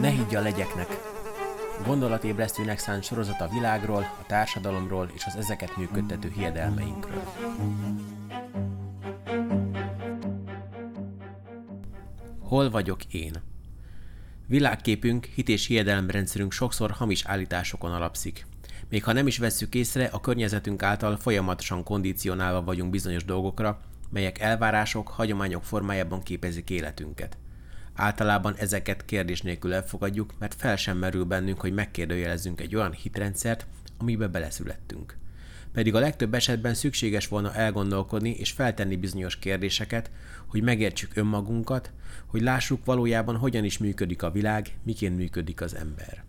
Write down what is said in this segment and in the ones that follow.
Ne higgy a legyeknek! Gondolatébresztőnek szánt sorozat a világról, a társadalomról és az ezeket működtető hiedelmeinkről. Hol vagyok én? Világképünk, hit és hiedelemrendszerünk sokszor hamis állításokon alapszik. Még ha nem is vesszük észre, a környezetünk által folyamatosan kondicionálva vagyunk bizonyos dolgokra, melyek elvárások, hagyományok formájában képezik életünket. Általában ezeket kérdés nélkül elfogadjuk, mert fel sem merül bennünk, hogy megkérdőjelezzünk egy olyan hitrendszert, amibe beleszülettünk. Pedig a legtöbb esetben szükséges volna elgondolkodni és feltenni bizonyos kérdéseket, hogy megértsük önmagunkat, hogy lássuk valójában hogyan is működik a világ, miként működik az ember.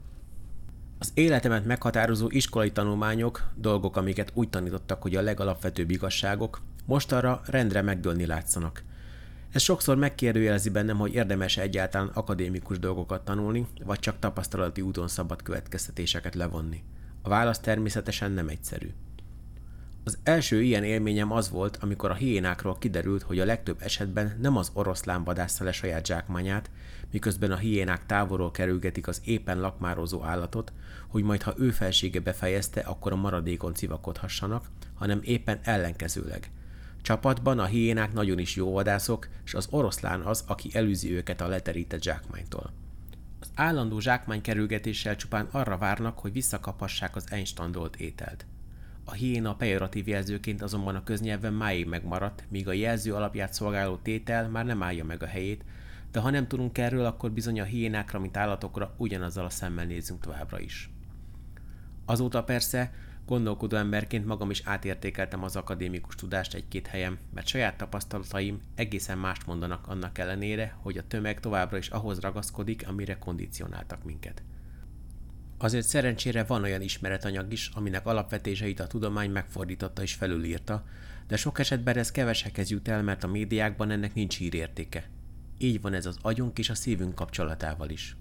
Az életemet meghatározó iskolai tanulmányok, dolgok, amiket úgy tanítottak, hogy a legalapvetőbb igazságok, mostanra rendre megdőlni látszanak – ez sokszor megkérdőjelezi bennem, hogy érdemes egyáltalán akadémikus dolgokat tanulni, vagy csak tapasztalati úton szabad következtetéseket levonni. A válasz természetesen nem egyszerű. Az első ilyen élményem az volt, amikor a hiénákról kiderült, hogy a legtöbb esetben nem az oroszlán vadászta le saját zsákmányát, miközben a hiénák távolról kerülgetik az éppen lakmározó állatot, hogy majd ha ő felsége befejezte, akkor a maradékon civakodhassanak, hanem éppen ellenkezőleg – Csapatban a hiénák nagyon is jó vadászok, és az oroszlán az, aki elűzi őket a leterített zsákmánytól. Az állandó zsákmány kerülgetéssel csupán arra várnak, hogy visszakaphassák az einstandolt ételt. A hiéna pejoratív jelzőként azonban a köznyelven máig megmaradt, míg a jelző alapját szolgáló tétel már nem állja meg a helyét, de ha nem tudunk erről, akkor bizony a hiénákra, mint állatokra ugyanazzal a szemmel nézzünk továbbra is. Azóta persze Gondolkodó emberként magam is átértékeltem az akadémikus tudást egy-két helyen, mert saját tapasztalataim egészen mást mondanak annak ellenére, hogy a tömeg továbbra is ahhoz ragaszkodik, amire kondicionáltak minket. Azért szerencsére van olyan ismeretanyag is, aminek alapvetéseit a tudomány megfordította és felülírta, de sok esetben ez kevesekhez jut el, mert a médiákban ennek nincs hírértéke. Így van ez az agyunk és a szívünk kapcsolatával is.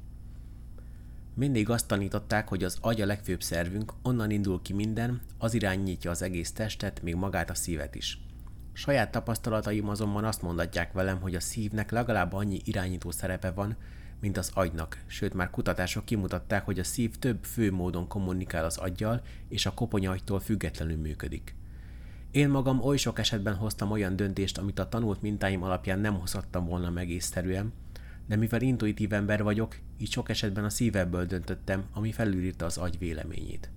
Mindig azt tanították, hogy az agy a legfőbb szervünk, onnan indul ki minden, az irányítja az egész testet, még magát a szívet is. Saját tapasztalataim azonban azt mondatják velem, hogy a szívnek legalább annyi irányító szerepe van, mint az agynak, sőt már kutatások kimutatták, hogy a szív több fő módon kommunikál az aggyal, és a koponyajtól függetlenül működik. Én magam oly sok esetben hoztam olyan döntést, amit a tanult mintáim alapján nem hozhattam volna meg észszerűen, de mivel intuitív ember vagyok, így sok esetben a szívebből döntöttem, ami felülírta az agy véleményét.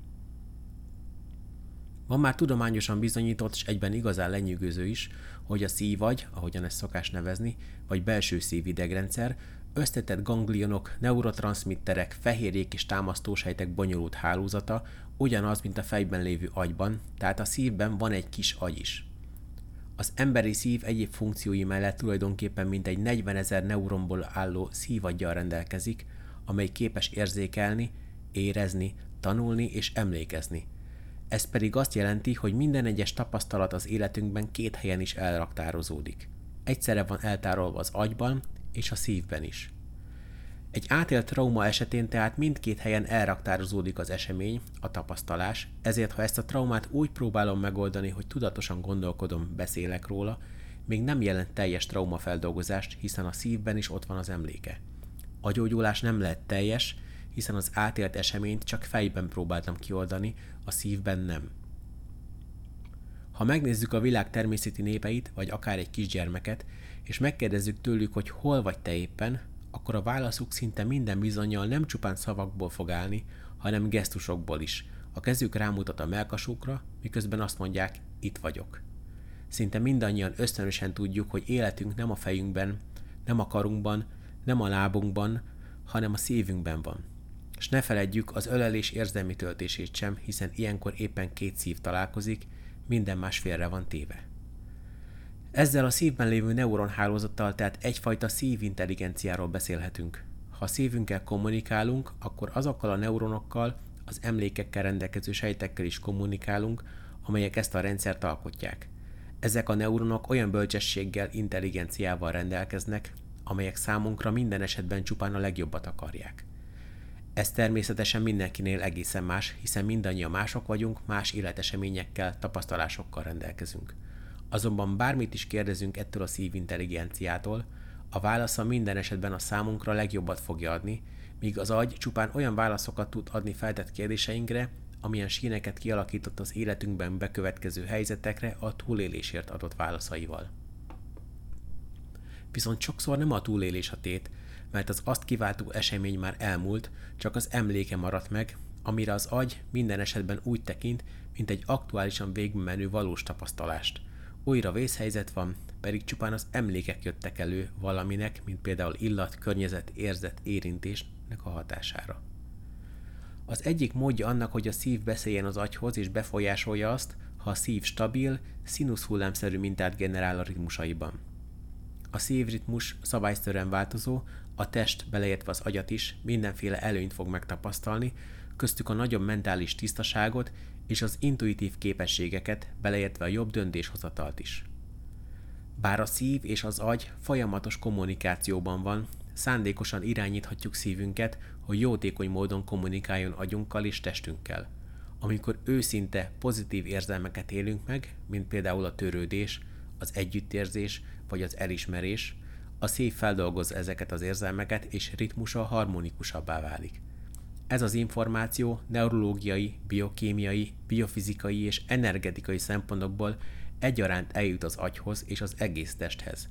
Van már tudományosan bizonyított, és egyben igazán lenyűgöző is, hogy a szívagy, ahogyan ezt szokás nevezni, vagy belső szívidegrendszer, összetett ganglionok, neurotranszmitterek, fehérjék és támasztósejtek bonyolult hálózata ugyanaz, mint a fejben lévő agyban, tehát a szívben van egy kis agy is. Az emberi szív egyéb funkciói mellett tulajdonképpen mintegy 40 ezer neuronból álló szívaggyal rendelkezik, amely képes érzékelni, érezni, tanulni és emlékezni. Ez pedig azt jelenti, hogy minden egyes tapasztalat az életünkben két helyen is elraktározódik. Egyszerre van eltárolva az agyban és a szívben is. Egy átélt trauma esetén tehát mindkét helyen elraktározódik az esemény, a tapasztalás, ezért ha ezt a traumát úgy próbálom megoldani, hogy tudatosan gondolkodom, beszélek róla, még nem jelent teljes traumafeldolgozást, hiszen a szívben is ott van az emléke. A gyógyulás nem lehet teljes, hiszen az átélt eseményt csak fejben próbáltam kioldani, a szívben nem. Ha megnézzük a világ természeti népeit, vagy akár egy kisgyermeket, és megkérdezzük tőlük, hogy hol vagy te éppen, akkor a válaszuk szinte minden bizonyal nem csupán szavakból fog állni, hanem gesztusokból is. A kezük rámutat a melkasukra, miközben azt mondják, itt vagyok. Szinte mindannyian ösztönösen tudjuk, hogy életünk nem a fejünkben, nem a karunkban, nem a lábunkban, hanem a szívünkben van. És ne feledjük az ölelés érzelmi töltését sem, hiszen ilyenkor éppen két szív találkozik, minden másfélre van téve. Ezzel a szívben lévő neuronhálózattal tehát egyfajta szívintelligenciáról beszélhetünk. Ha szívünkkel kommunikálunk, akkor azokkal a neuronokkal, az emlékekkel rendelkező sejtekkel is kommunikálunk, amelyek ezt a rendszert alkotják. Ezek a neuronok olyan bölcsességgel, intelligenciával rendelkeznek, amelyek számunkra minden esetben csupán a legjobbat akarják. Ez természetesen mindenkinél egészen más, hiszen mindannyian mások vagyunk, más életeseményekkel, tapasztalásokkal rendelkezünk. Azonban bármit is kérdezünk ettől a szívintelligenciától, a válasza minden esetben a számunkra legjobbat fogja adni, míg az agy csupán olyan válaszokat tud adni feltett kérdéseinkre, amilyen síneket kialakított az életünkben bekövetkező helyzetekre a túlélésért adott válaszaival. Viszont sokszor nem a túlélés a tét, mert az azt kiváltó esemény már elmúlt, csak az emléke maradt meg, amire az agy minden esetben úgy tekint, mint egy aktuálisan végigmenő valós tapasztalást. Újra vészhelyzet van, pedig csupán az emlékek jöttek elő valaminek, mint például illat, környezet, érzet, érintésnek a hatására. Az egyik módja annak, hogy a szív beszéljen az agyhoz és befolyásolja azt, ha a szív stabil, hullámszerű mintát generál a ritmusaiban. A szívritmus szabályszerűen változó, a test, beleértve az agyat is, mindenféle előnyt fog megtapasztalni, köztük a nagyobb mentális tisztaságot és az intuitív képességeket, beleértve a jobb döntéshozatalt is. Bár a szív és az agy folyamatos kommunikációban van, szándékosan irányíthatjuk szívünket, hogy jótékony módon kommunikáljon agyunkkal és testünkkel. Amikor őszinte, pozitív érzelmeket élünk meg, mint például a törődés, az együttérzés vagy az elismerés, a szív feldolgozza ezeket az érzelmeket, és ritmusa harmonikusabbá válik. Ez az információ neurológiai, biokémiai, biofizikai és energetikai szempontokból egyaránt eljut az agyhoz és az egész testhez.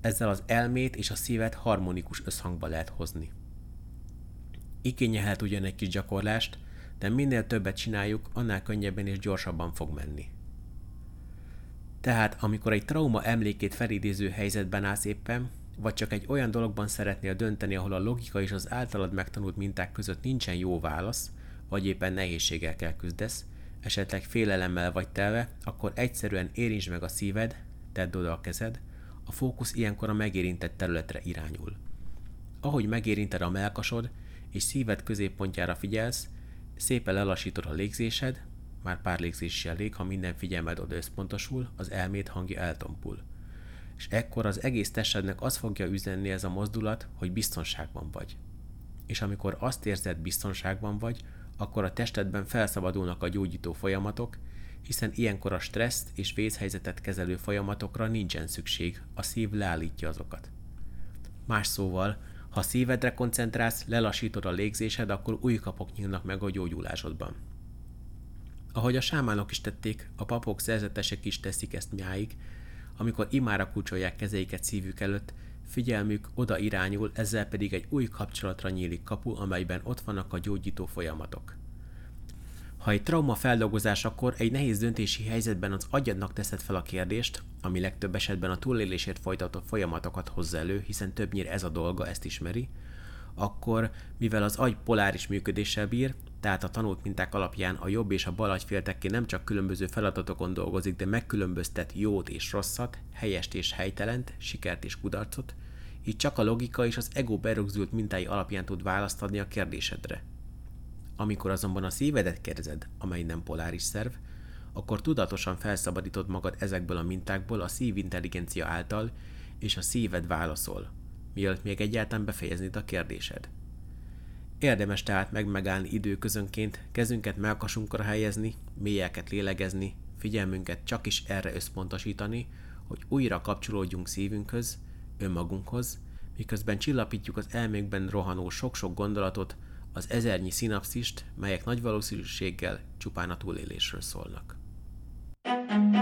Ezzel az elmét és a szívet harmonikus összhangba lehet hozni. Igényelhet ugyan egy kis gyakorlást, de minél többet csináljuk, annál könnyebben és gyorsabban fog menni. Tehát, amikor egy trauma emlékét felidéző helyzetben állsz éppen, vagy csak egy olyan dologban szeretnél dönteni, ahol a logika és az általad megtanult minták között nincsen jó válasz, vagy éppen nehézséggel kell küzdesz, esetleg félelemmel vagy telve, akkor egyszerűen érintsd meg a szíved, tedd oda a kezed, a fókusz ilyenkor a megérintett területre irányul. Ahogy megérinted a melkasod, és szíved középpontjára figyelsz, szépen lelassítod a légzésed, már pár légzés is elég, ha minden figyelmed oda összpontosul, az elmét hangja eltompul. És ekkor az egész testednek az fogja üzenni ez a mozdulat, hogy biztonságban vagy. És amikor azt érzed, biztonságban vagy, akkor a testedben felszabadulnak a gyógyító folyamatok, hiszen ilyenkor a stresszt és vészhelyzetet kezelő folyamatokra nincsen szükség, a szív leállítja azokat. Más szóval, ha szívedre koncentrálsz, lelassítod a légzésed, akkor új kapok nyílnak meg a gyógyulásodban. Ahogy a sámánok is tették, a papok szerzetesek is teszik ezt nyáig, amikor imára kulcsolják kezeiket szívük előtt, figyelmük oda irányul, ezzel pedig egy új kapcsolatra nyílik kapu, amelyben ott vannak a gyógyító folyamatok. Ha egy trauma feldolgozásakor egy nehéz döntési helyzetben az agyadnak teszed fel a kérdést, ami legtöbb esetben a túlélésért folytatott folyamatokat hozza elő, hiszen többnyire ez a dolga, ezt ismeri, akkor, mivel az agy poláris működéssel bír, tehát a tanult minták alapján a jobb és a bal agyféltekké nem csak különböző feladatokon dolgozik, de megkülönböztet jót és rosszat, helyest és helytelent, sikert és kudarcot, így csak a logika és az ego berögzült mintái alapján tud választ adni a kérdésedre. Amikor azonban a szívedet kérdezed, amely nem poláris szerv, akkor tudatosan felszabadítod magad ezekből a mintákból a szívintelligencia által, és a szíved válaszol, mielőtt még egyáltalán befejeznéd a kérdésed. Érdemes tehát megmegállni időközönként, kezünket melkasunkra helyezni, mélyeket lélegezni, figyelmünket csak is erre összpontosítani, hogy újra kapcsolódjunk szívünkhöz, önmagunkhoz, miközben csillapítjuk az elménkben rohanó sok-sok gondolatot, az ezernyi szinapszist, melyek nagy valószínűséggel csupán a túlélésről szólnak. thank